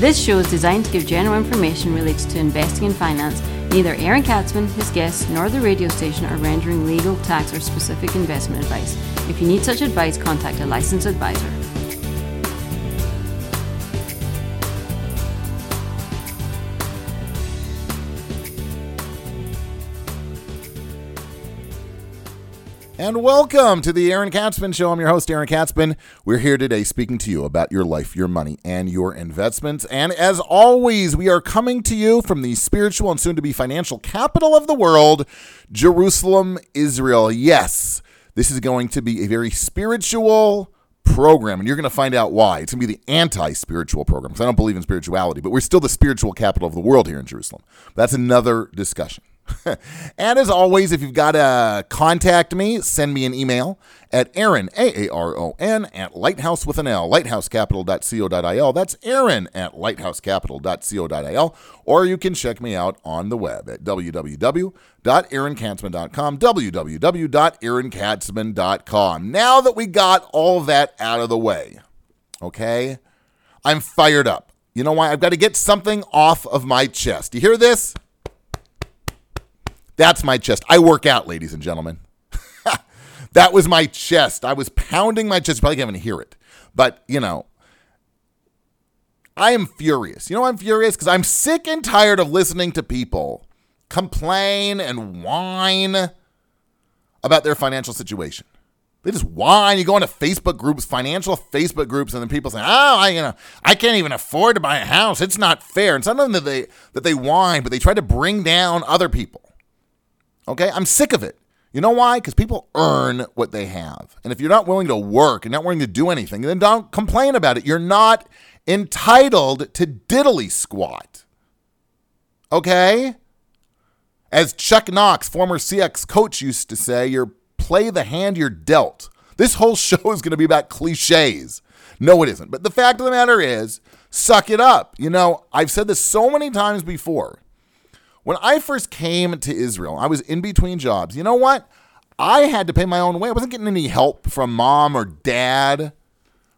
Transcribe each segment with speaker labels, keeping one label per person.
Speaker 1: This show is designed to give general information related to investing and finance. Neither Aaron Katzman, his guests, nor the radio station are rendering legal, tax, or specific investment advice. If you need such advice, contact a licensed advisor.
Speaker 2: And welcome to the Aaron Katzman Show. I'm your host, Aaron Katzman. We're here today speaking to you about your life, your money, and your investments. And as always, we are coming to you from the spiritual and soon to be financial capital of the world, Jerusalem, Israel. Yes, this is going to be a very spiritual program, and you're going to find out why. It's going to be the anti spiritual program because I don't believe in spirituality, but we're still the spiritual capital of the world here in Jerusalem. That's another discussion. and as always, if you've got to contact me, send me an email at Aaron, A A R O N, at lighthouse with an L, lighthousecapital.co.il. That's Aaron at lighthousecapital.co.il. Or you can check me out on the web at www.aaronkatzman.com, www.aaronkatzman.com. Now that we got all that out of the way, okay, I'm fired up. You know why? I've got to get something off of my chest. You hear this? That's my chest. I work out, ladies and gentlemen. that was my chest. I was pounding my chest. You probably can't even hear it. But, you know, I am furious. You know I'm furious? Because I'm sick and tired of listening to people complain and whine about their financial situation. They just whine. You go into Facebook groups, financial Facebook groups, and then people say, "Oh, I, you know, I can't even afford to buy a house. It's not fair." And sometimes that they that they whine, but they try to bring down other people. Okay, I'm sick of it. You know why? Because people earn what they have. And if you're not willing to work and not willing to do anything, then don't complain about it. You're not entitled to diddly squat. Okay? As Chuck Knox, former Seahawks coach, used to say, you're play the hand you're dealt. This whole show is going to be about cliches. No, it isn't. But the fact of the matter is, suck it up. You know, I've said this so many times before. When I first came to Israel, I was in between jobs. You know what? I had to pay my own way. I wasn't getting any help from mom or dad,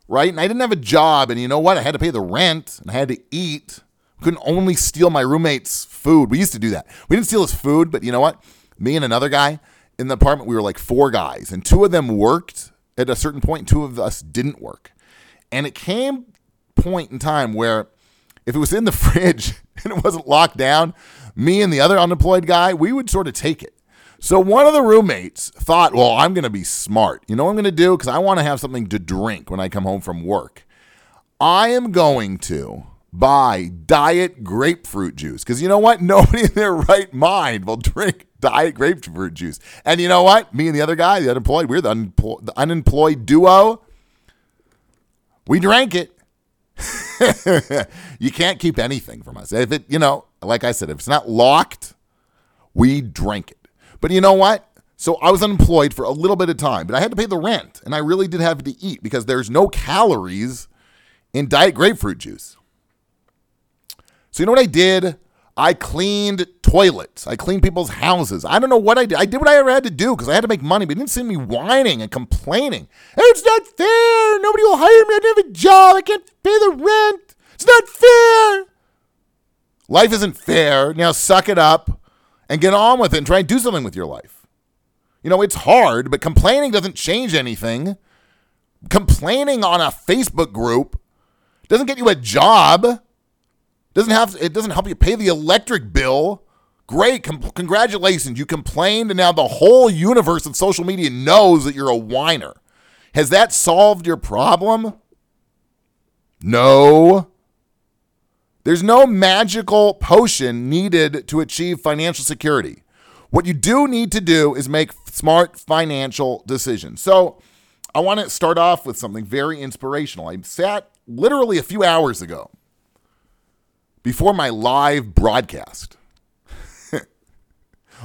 Speaker 2: right? And I didn't have a job. And you know what? I had to pay the rent and I had to eat. Couldn't only steal my roommate's food. We used to do that. We didn't steal his food, but you know what? Me and another guy in the apartment, we were like four guys, and two of them worked at a certain point, two of us didn't work. And it came point in time where if it was in the fridge and it wasn't locked down, me and the other unemployed guy, we would sort of take it. So one of the roommates thought, well, I'm going to be smart. You know what I'm going to do? Because I want to have something to drink when I come home from work. I am going to buy diet grapefruit juice. Because you know what? Nobody in their right mind will drink diet grapefruit juice. And you know what? Me and the other guy, the unemployed, we're the, unemployed, the unemployed duo. We drank it. you can't keep anything from us. If it, you know, like I said, if it's not locked, we drank it. But you know what? So I was unemployed for a little bit of time, but I had to pay the rent and I really did have to eat because there's no calories in diet grapefruit juice. So you know what I did? I cleaned toilets. I cleaned people's houses. I don't know what I did. I did what I ever had to do because I had to make money, but you didn't see me whining and complaining. It's not fair. Nobody will hire me. I don't have a job. I can't pay the rent. Life isn't fair. Now suck it up and get on with it and try and do something with your life. You know, it's hard, but complaining doesn't change anything. Complaining on a Facebook group doesn't get you a job. Doesn't have it doesn't help you pay the electric bill. Great, com- congratulations. You complained and now the whole universe of social media knows that you're a whiner. Has that solved your problem? No. There's no magical potion needed to achieve financial security. What you do need to do is make smart financial decisions. So, I want to start off with something very inspirational. I sat literally a few hours ago before my live broadcast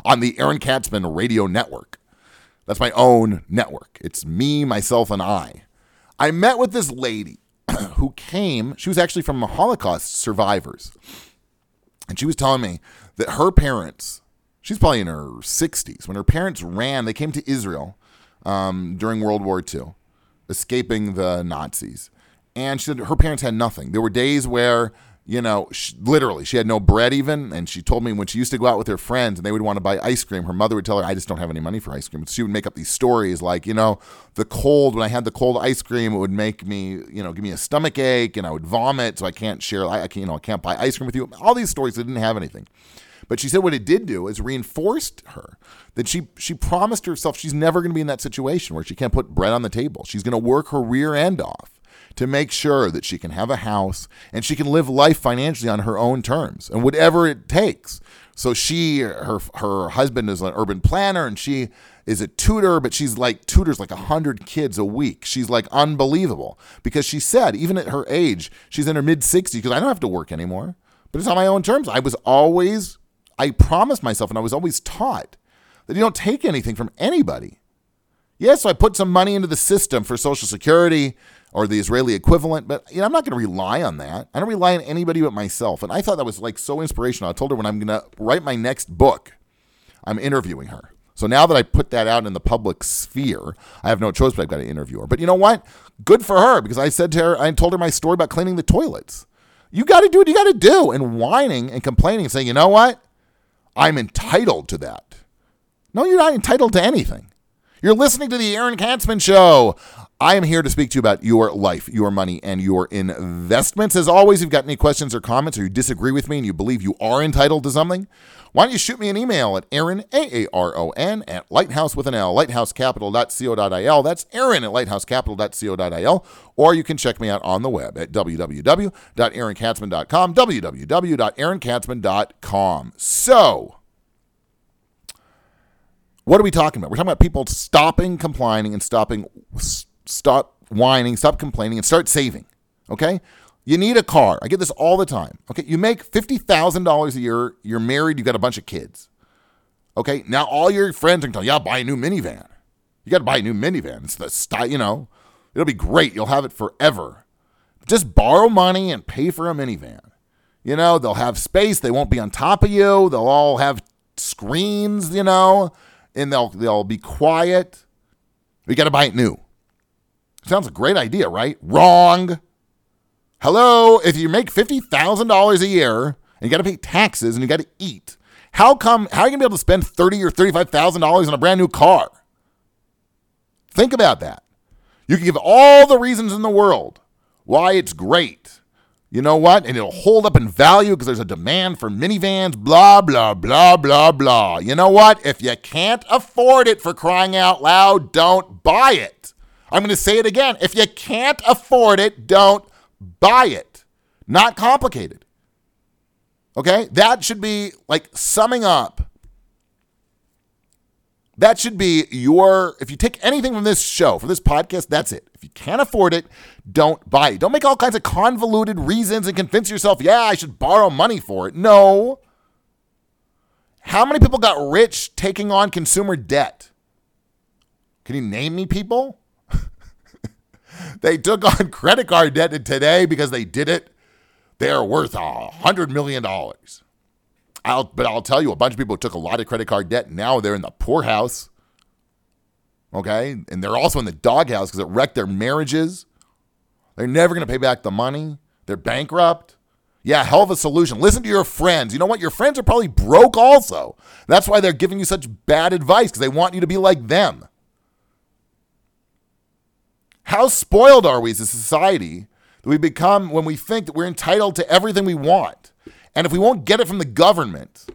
Speaker 2: on the Aaron Katzman Radio Network. That's my own network. It's me, myself, and I. I met with this lady who came, she was actually from Holocaust survivors. And she was telling me that her parents, she's probably in her 60s, when her parents ran, they came to Israel um, during World War II, escaping the Nazis. And she said her parents had nothing. There were days where you know, she, literally, she had no bread even. And she told me when she used to go out with her friends and they would want to buy ice cream, her mother would tell her, I just don't have any money for ice cream. She would make up these stories like, you know, the cold, when I had the cold ice cream, it would make me, you know, give me a stomach ache and I would vomit. So I can't share, I, I can't, you know, I can't buy ice cream with you. All these stories, they didn't have anything. But she said what it did do is reinforced her that she she promised herself she's never going to be in that situation where she can't put bread on the table. She's going to work her rear end off to make sure that she can have a house and she can live life financially on her own terms and whatever it takes. So she, her, her husband is an urban planner and she is a tutor, but she's like tutors like a hundred kids a week. She's like unbelievable because she said even at her age, she's in her mid 60s because I don't have to work anymore, but it's on my own terms. I was always, I promised myself and I was always taught that you don't take anything from anybody. Yes, so I put some money into the system for Social Security or the Israeli equivalent. But you know, I'm not going to rely on that. I don't rely on anybody but myself. And I thought that was like so inspirational. I told her when I'm going to write my next book, I'm interviewing her. So now that I put that out in the public sphere, I have no choice but I've got to interview her. But you know what? Good for her because I said to her, I told her my story about cleaning the toilets. You got to do what you got to do. And whining and complaining and saying, you know what? I'm entitled to that. No, you're not entitled to anything. You're listening to the Aaron Katzman Show. I am here to speak to you about your life, your money, and your investments. As always, if you've got any questions or comments or you disagree with me and you believe you are entitled to something, why don't you shoot me an email at Aaron, A-A-R-O-N, at lighthouse with an L, lighthousecapital.co.il. That's Aaron at lighthousecapital.co.il. Or you can check me out on the web at www.aaronkatzman.com, www.aaronkatzman.com. So, what are we talking about? We're talking about people stopping complaining and stopping stop whining, stop complaining, and start saving. Okay? You need a car. I get this all the time. Okay? You make $50,000 a year, you're married, you got a bunch of kids. Okay? Now all your friends are telling you, yeah, buy a new minivan. You got to buy a new minivan. It's the style, you know, it'll be great. You'll have it forever. Just borrow money and pay for a minivan. You know, they'll have space. They won't be on top of you. They'll all have screens, you know, and they'll they'll be quiet. We got to buy it new. Sounds a great idea, right? Wrong. Hello, if you make $50,000 a year and you got to pay taxes and you got to eat, how come how are you going to be able to spend 30 or $35,000 on a brand new car? Think about that. You can give all the reasons in the world why it's great. You know what? And it'll hold up in value because there's a demand for minivans, blah, blah, blah, blah, blah. You know what? If you can't afford it for crying out loud, don't buy it. I'm going to say it again. If you can't afford it, don't buy it. Not complicated. Okay? That should be like summing up. That should be your, if you take anything from this show, from this podcast, that's it. If you can't afford it, don't buy it. Don't make all kinds of convoluted reasons and convince yourself, yeah, I should borrow money for it. No. How many people got rich taking on consumer debt? Can you name me people? they took on credit card debt today because they did it. They're worth a hundred million dollars. I'll, but I'll tell you, a bunch of people took a lot of credit card debt. Now they're in the poorhouse. Okay, and they're also in the doghouse because it wrecked their marriages. They're never going to pay back the money. They're bankrupt. Yeah, hell of a solution. Listen to your friends. You know what? Your friends are probably broke also. That's why they're giving you such bad advice because they want you to be like them. How spoiled are we as a society that we become when we think that we're entitled to everything we want? And if we won't get it from the government,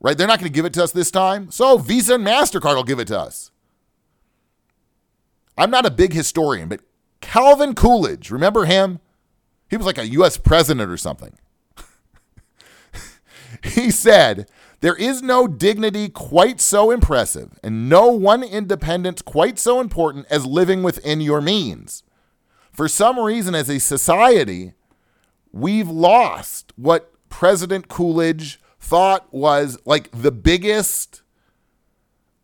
Speaker 2: right, they're not going to give it to us this time. So Visa and MasterCard will give it to us. I'm not a big historian, but Calvin Coolidge, remember him? He was like a US president or something. he said, There is no dignity quite so impressive, and no one independence quite so important as living within your means. For some reason, as a society, we've lost what President Coolidge thought was like the biggest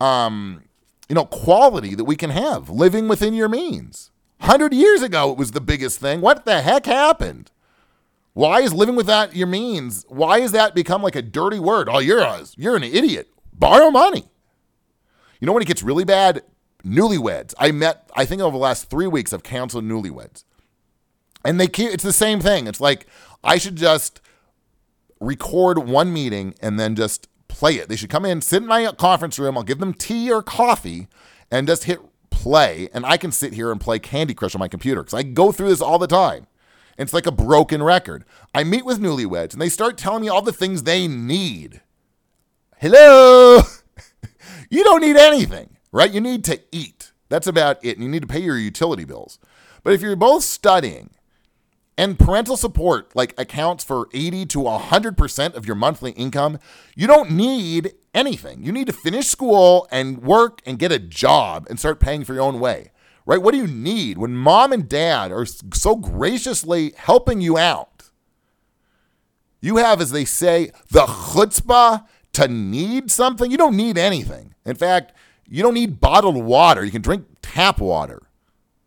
Speaker 2: um you know quality that we can have living within your means. 100 years ago it was the biggest thing. What the heck happened? Why is living without your means why has that become like a dirty word? Oh you're a, you're an idiot. Borrow money. You know when it gets really bad? Newlyweds. I met i think over the last three weeks i've counseled newlyweds. And they keep it's the same thing. It's like I should just record one meeting and then just play it. They should come in, sit in my conference room. I'll give them tea or coffee and just hit play. And I can sit here and play Candy Crush on my computer because I go through this all the time. It's like a broken record. I meet with newlyweds and they start telling me all the things they need. Hello. you don't need anything, right? You need to eat. That's about it. And you need to pay your utility bills. But if you're both studying and parental support like accounts for 80 to 100% of your monthly income, you don't need anything. You need to finish school and work and get a job and start paying for your own way. Right? What do you need when mom and dad are so graciously helping you out? You have, as they say, the chutzpah to need something. You don't need anything. In fact, you don't need bottled water. You can drink tap water.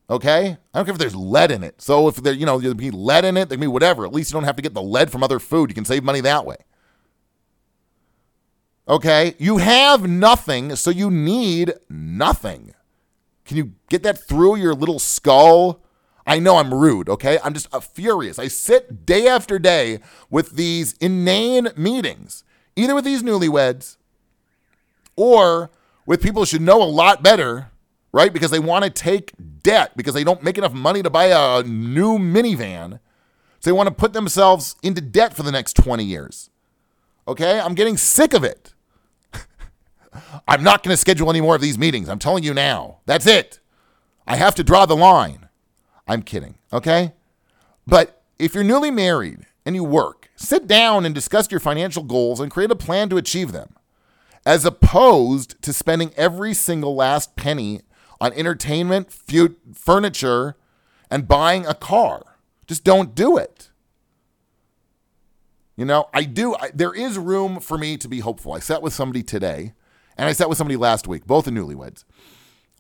Speaker 2: Okay? I don't care if there's lead in it. So if there, you know, there'll be lead in it, there can be whatever. At least you don't have to get the lead from other food. You can save money that way. Okay? You have nothing, so you need nothing. Can you get that through your little skull? I know I'm rude, okay? I'm just uh, furious. I sit day after day with these inane meetings, either with these newlyweds or with people who should know a lot better right? Because they want to take debt because they don't make enough money to buy a new minivan. So they want to put themselves into debt for the next 20 years. Okay? I'm getting sick of it. I'm not going to schedule any more of these meetings. I'm telling you now. That's it. I have to draw the line. I'm kidding. Okay? But if you're newly married and you work, sit down and discuss your financial goals and create a plan to achieve them, as opposed to spending every single last penny on entertainment, furniture, and buying a car. Just don't do it. You know, I do. I, there is room for me to be hopeful. I sat with somebody today, and I sat with somebody last week, both are newlyweds.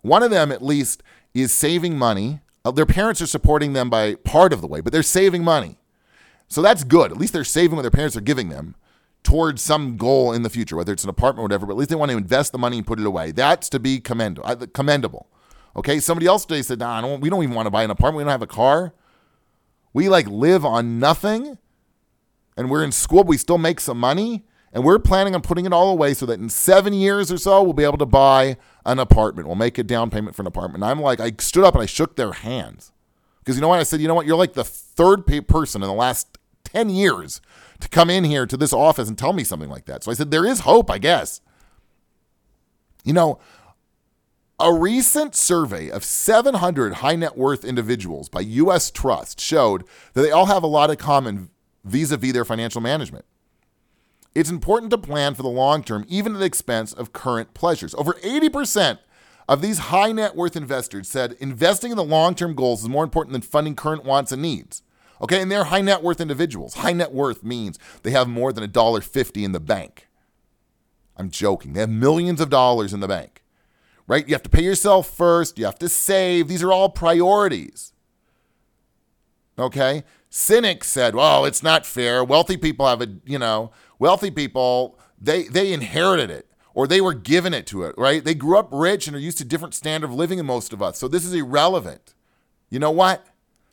Speaker 2: One of them, at least, is saving money. Uh, their parents are supporting them by part of the way, but they're saving money. So that's good. At least they're saving what their parents are giving them towards some goal in the future, whether it's an apartment or whatever, but at least they want to invest the money and put it away. That's to be commend- uh, commendable. Okay. Somebody else today said, nah, don't, we don't even want to buy an apartment. We don't have a car. We like live on nothing and we're in school, but we still make some money. And we're planning on putting it all away so that in seven years or so, we'll be able to buy an apartment. We'll make a down payment for an apartment. And I'm like, I stood up and I shook their hands. Because you know what? I said, you know what? You're like the third person in the last 10 years to come in here to this office and tell me something like that. So I said, there is hope, I guess. You know, a recent survey of 700 high net worth individuals by US Trust showed that they all have a lot in common vis a vis their financial management. It's important to plan for the long term, even at the expense of current pleasures. Over 80% of these high net worth investors said investing in the long term goals is more important than funding current wants and needs. Okay, and they're high net worth individuals. High net worth means they have more than a dollar fifty in the bank. I'm joking. They have millions of dollars in the bank. Right? You have to pay yourself first, you have to save. These are all priorities. Okay? Cynics said, "Well, it's not fair. Wealthy people have a, you know, wealthy people, they they inherited it or they were given it to it, right? They grew up rich and are used to different standard of living than most of us. So this is irrelevant. You know what?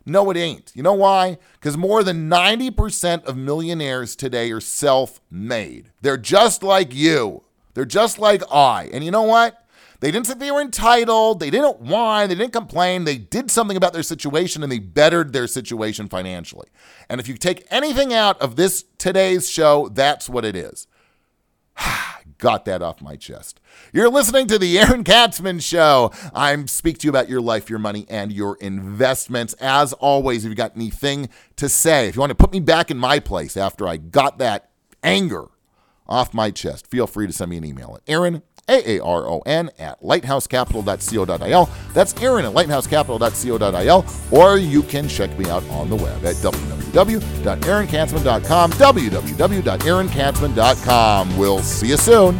Speaker 2: No, it ain't. You know why? Because more than 90% of millionaires today are self made. They're just like you. They're just like I. And you know what? They didn't say they were entitled. They didn't whine. They didn't complain. They did something about their situation and they bettered their situation financially. And if you take anything out of this today's show, that's what it is. Ah. Got that off my chest. You're listening to the Aaron Katzman Show. I'm speak to you about your life, your money, and your investments. As always, if you got anything to say, if you want to put me back in my place after I got that anger off my chest, feel free to send me an email at Aaron a A R O N, at lighthousecapital.co.il. That's Aaron at lighthousecapital.co.il. Or you can check me out on the web at www.aaronkatzman.com, www.aaronkatzman.com. We'll see you soon.